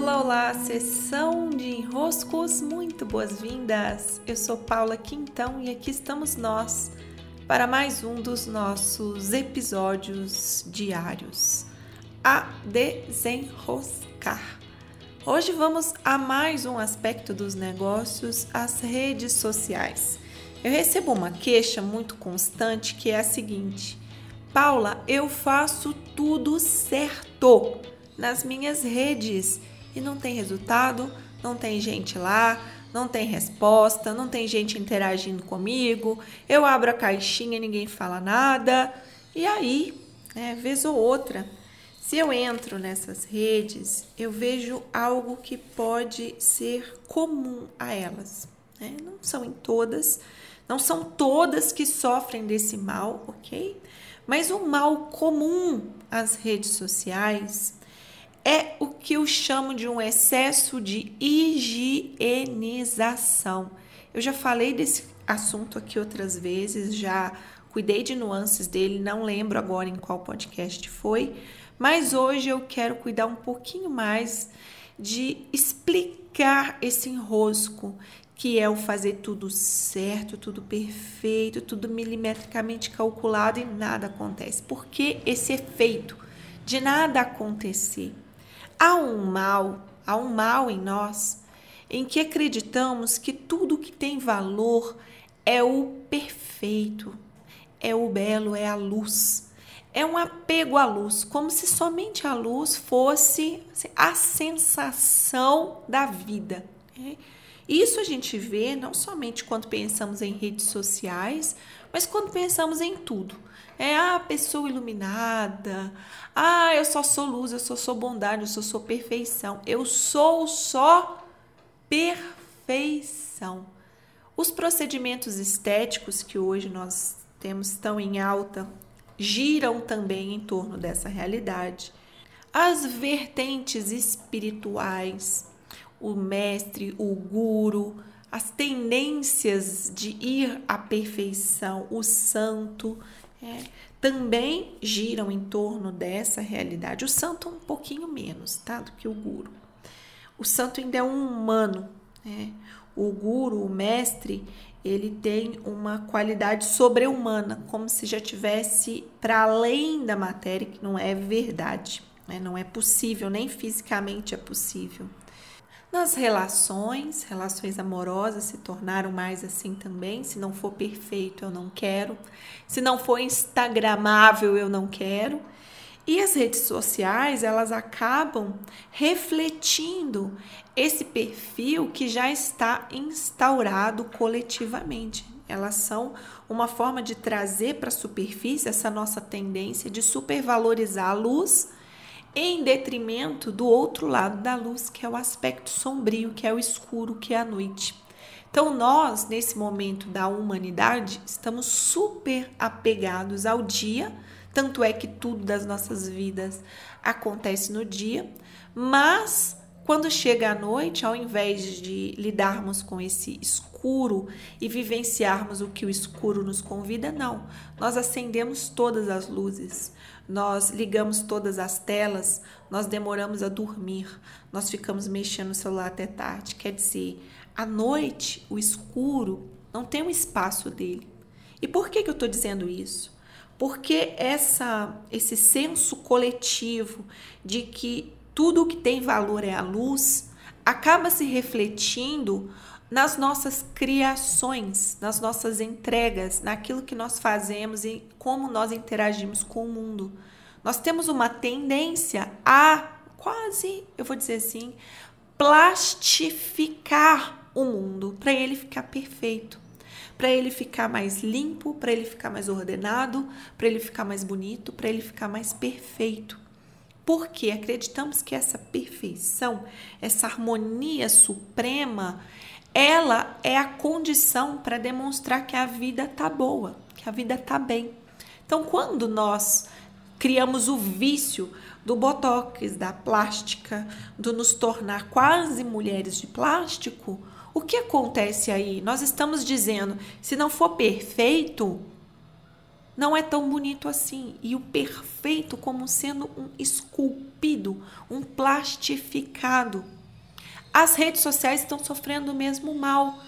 Olá, olá, sessão de enroscos, muito boas-vindas! Eu sou Paula Quintão e aqui estamos nós para mais um dos nossos episódios diários a desenroscar. Hoje vamos a mais um aspecto dos negócios, as redes sociais. Eu recebo uma queixa muito constante que é a seguinte: Paula, eu faço tudo certo nas minhas redes e não tem resultado, não tem gente lá, não tem resposta, não tem gente interagindo comigo. Eu abro a caixinha, ninguém fala nada. E aí, né, vez ou outra, se eu entro nessas redes, eu vejo algo que pode ser comum a elas. Né? Não são em todas, não são todas que sofrem desse mal, ok? Mas o mal comum às redes sociais é o que eu chamo de um excesso de higienização. Eu já falei desse assunto aqui outras vezes, já cuidei de nuances dele, não lembro agora em qual podcast foi, mas hoje eu quero cuidar um pouquinho mais de explicar esse enrosco que é o fazer tudo certo, tudo perfeito, tudo milimetricamente calculado e nada acontece. Porque esse efeito de nada acontecer Há um mal, há um mal em nós em que acreditamos que tudo que tem valor é o perfeito, é o belo, é a luz. É um apego à luz, como se somente a luz fosse assim, a sensação da vida. Né? Isso a gente vê não somente quando pensamos em redes sociais, mas quando pensamos em tudo. É a pessoa iluminada. Ah, eu só sou luz, eu só sou bondade, eu só sou perfeição. Eu sou só perfeição. Os procedimentos estéticos que hoje nós temos tão em alta giram também em torno dessa realidade. As vertentes espirituais, o mestre, o guru, as tendências de ir à perfeição, o santo, é, também giram em torno dessa realidade. O santo um pouquinho menos, tá? Do que o guru. O santo ainda é um humano, né? O guru, o mestre, ele tem uma qualidade sobre-humana, como se já tivesse para além da matéria, que não é verdade, né? não é possível, nem fisicamente é possível. Nas relações, relações amorosas se tornaram mais assim também. Se não for perfeito, eu não quero. Se não for instagramável, eu não quero. E as redes sociais, elas acabam refletindo esse perfil que já está instaurado coletivamente. Elas são uma forma de trazer para a superfície essa nossa tendência de supervalorizar a luz em detrimento do outro lado da luz, que é o aspecto sombrio, que é o escuro, que é a noite. Então, nós, nesse momento da humanidade, estamos super apegados ao dia, tanto é que tudo das nossas vidas acontece no dia, mas quando chega a noite, ao invés de lidarmos com esse escuro e vivenciarmos o que o escuro nos convida, não. Nós acendemos todas as luzes, nós ligamos todas as telas, nós demoramos a dormir, nós ficamos mexendo no celular até tarde. Quer dizer, à noite, o escuro não tem um espaço dele. E por que, que eu estou dizendo isso? Porque essa, esse senso coletivo de que tudo o que tem valor é a luz acaba se refletindo nas nossas criações, nas nossas entregas, naquilo que nós fazemos e como nós interagimos com o mundo. Nós temos uma tendência a quase, eu vou dizer assim, plastificar o mundo para ele ficar perfeito, para ele ficar mais limpo, para ele ficar mais ordenado, para ele ficar mais bonito, para ele ficar mais perfeito. Porque acreditamos que essa perfeição, essa harmonia suprema, ela é a condição para demonstrar que a vida tá boa, que a vida tá bem. Então, quando nós criamos o vício do botox, da plástica, do nos tornar quase mulheres de plástico, o que acontece aí? Nós estamos dizendo, se não for perfeito, não é tão bonito assim. E o perfeito como sendo um esculpido, um plastificado. As redes sociais estão sofrendo o mesmo mal.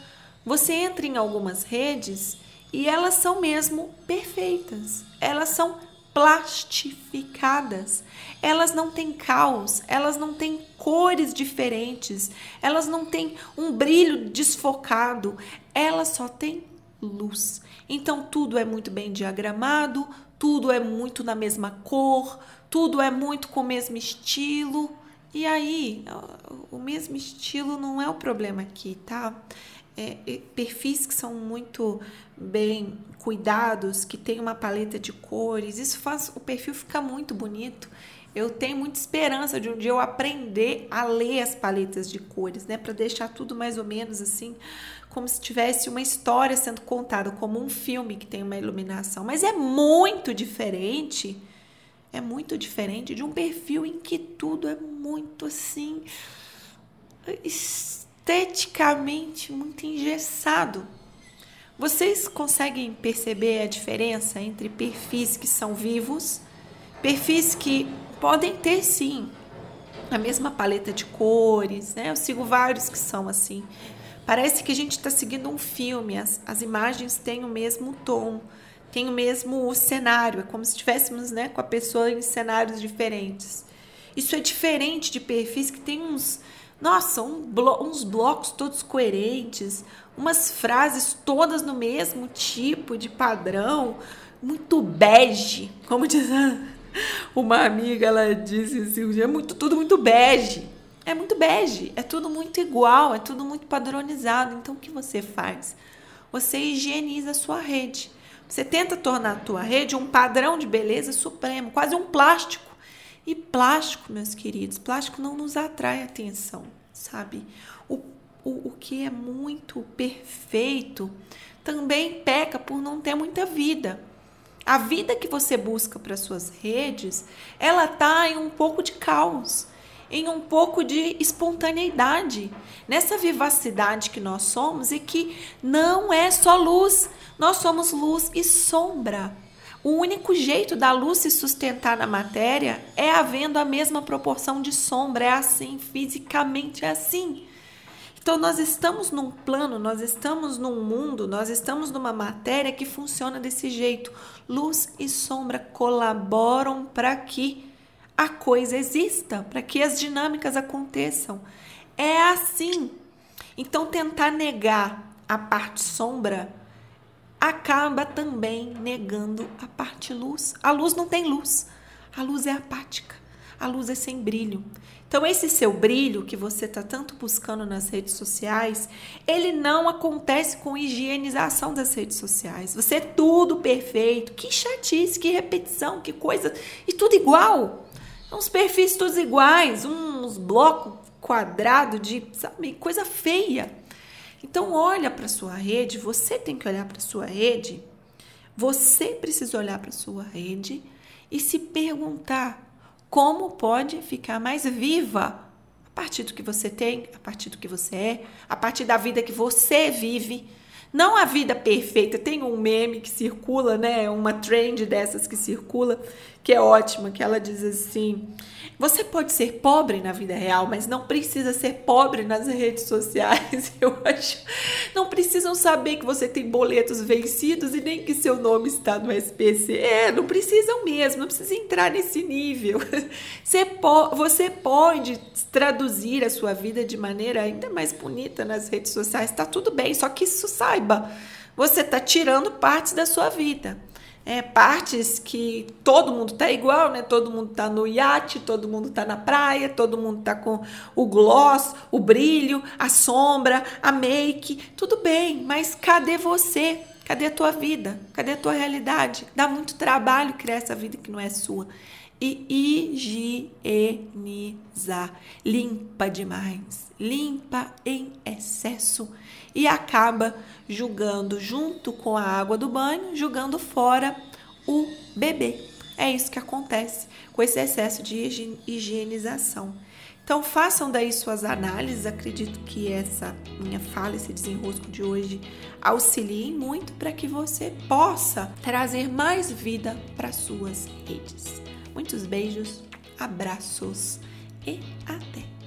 Você entra em algumas redes e elas são mesmo perfeitas. Elas são plastificadas. Elas não têm caos, elas não têm cores diferentes, elas não têm um brilho desfocado, elas só têm luz. Então tudo é muito bem diagramado, tudo é muito na mesma cor, tudo é muito com o mesmo estilo. E aí, o mesmo estilo não é o problema aqui, tá? É, perfis que são muito bem cuidados, que tem uma paleta de cores, isso faz o perfil ficar muito bonito. Eu tenho muita esperança de um dia eu aprender a ler as paletas de cores, né, para deixar tudo mais ou menos assim, como se tivesse uma história sendo contada, como um filme que tem uma iluminação. Mas é muito diferente, é muito diferente de um perfil em que tudo é muito assim esteticamente muito engessado. Vocês conseguem perceber a diferença entre perfis que são vivos, perfis que podem ter sim a mesma paleta de cores, né? Eu sigo vários que são assim. Parece que a gente está seguindo um filme, as, as imagens têm o mesmo tom, têm o mesmo cenário, é como se estivéssemos né, com a pessoa em cenários diferentes. Isso é diferente de perfis que tem uns, nossa, um blo uns blocos todos coerentes, umas frases todas no mesmo tipo de padrão, muito bege, como diz uma amiga, ela disse assim, é muito tudo muito bege. É muito bege, é tudo muito igual, é tudo muito padronizado. Então o que você faz? Você higieniza a sua rede. Você tenta tornar a tua rede um padrão de beleza supremo, quase um plástico. E plástico, meus queridos, plástico não nos atrai atenção, sabe? O o, o que é muito perfeito também peca por não ter muita vida. A vida que você busca para suas redes, ela tá em um pouco de caos, em um pouco de espontaneidade, nessa vivacidade que nós somos e que não é só luz, nós somos luz e sombra. O único jeito da luz se sustentar na matéria é havendo a mesma proporção de sombra, é assim, fisicamente é assim. Então, nós estamos num plano, nós estamos num mundo, nós estamos numa matéria que funciona desse jeito. Luz e sombra colaboram para que a coisa exista, para que as dinâmicas aconteçam. É assim. Então, tentar negar a parte sombra acaba também negando a parte luz. A luz não tem luz, a luz é apática, a luz é sem brilho. Então, esse seu brilho que você está tanto buscando nas redes sociais, ele não acontece com higienização das redes sociais. Você é tudo perfeito, que chatice, que repetição, que coisa, e tudo igual. Uns perfis todos iguais, uns blocos quadrados de, sabe, coisa feia. Então, olha para sua rede, você tem que olhar para sua rede, você precisa olhar para sua rede e se perguntar como pode ficar mais viva a partir do que você tem, a partir do que você é, a partir da vida que você vive. Não a vida perfeita. Tem um meme que circula, né? Uma trend dessas que circula, que é ótima, que ela diz assim: você pode ser pobre na vida real, mas não precisa ser pobre nas redes sociais. Eu acho. Não precisam saber que você tem boletos vencidos e nem que seu nome está no SPC. É, não precisam mesmo, não precisa entrar nesse nível. Você, po você pode traduzir a sua vida de maneira ainda mais bonita nas redes sociais. Tá tudo bem, só que isso saiba. Você está tirando partes da sua vida é, partes que todo mundo tá igual, né? Todo mundo tá no iate, todo mundo tá na praia, todo mundo tá com o gloss, o brilho, a sombra, a make, tudo bem, mas cadê você? Cadê a tua vida? Cadê a tua realidade? Dá muito trabalho criar essa vida que não é sua. E higienizar. Limpa demais. Limpa em excesso e acaba julgando junto com a água do banho, julgando fora o bebê. É isso que acontece com esse excesso de higienização. Então façam daí suas análises. Acredito que essa minha fala, esse desenrosco de hoje auxiliem muito para que você possa trazer mais vida para suas redes. Muitos beijos, abraços e até!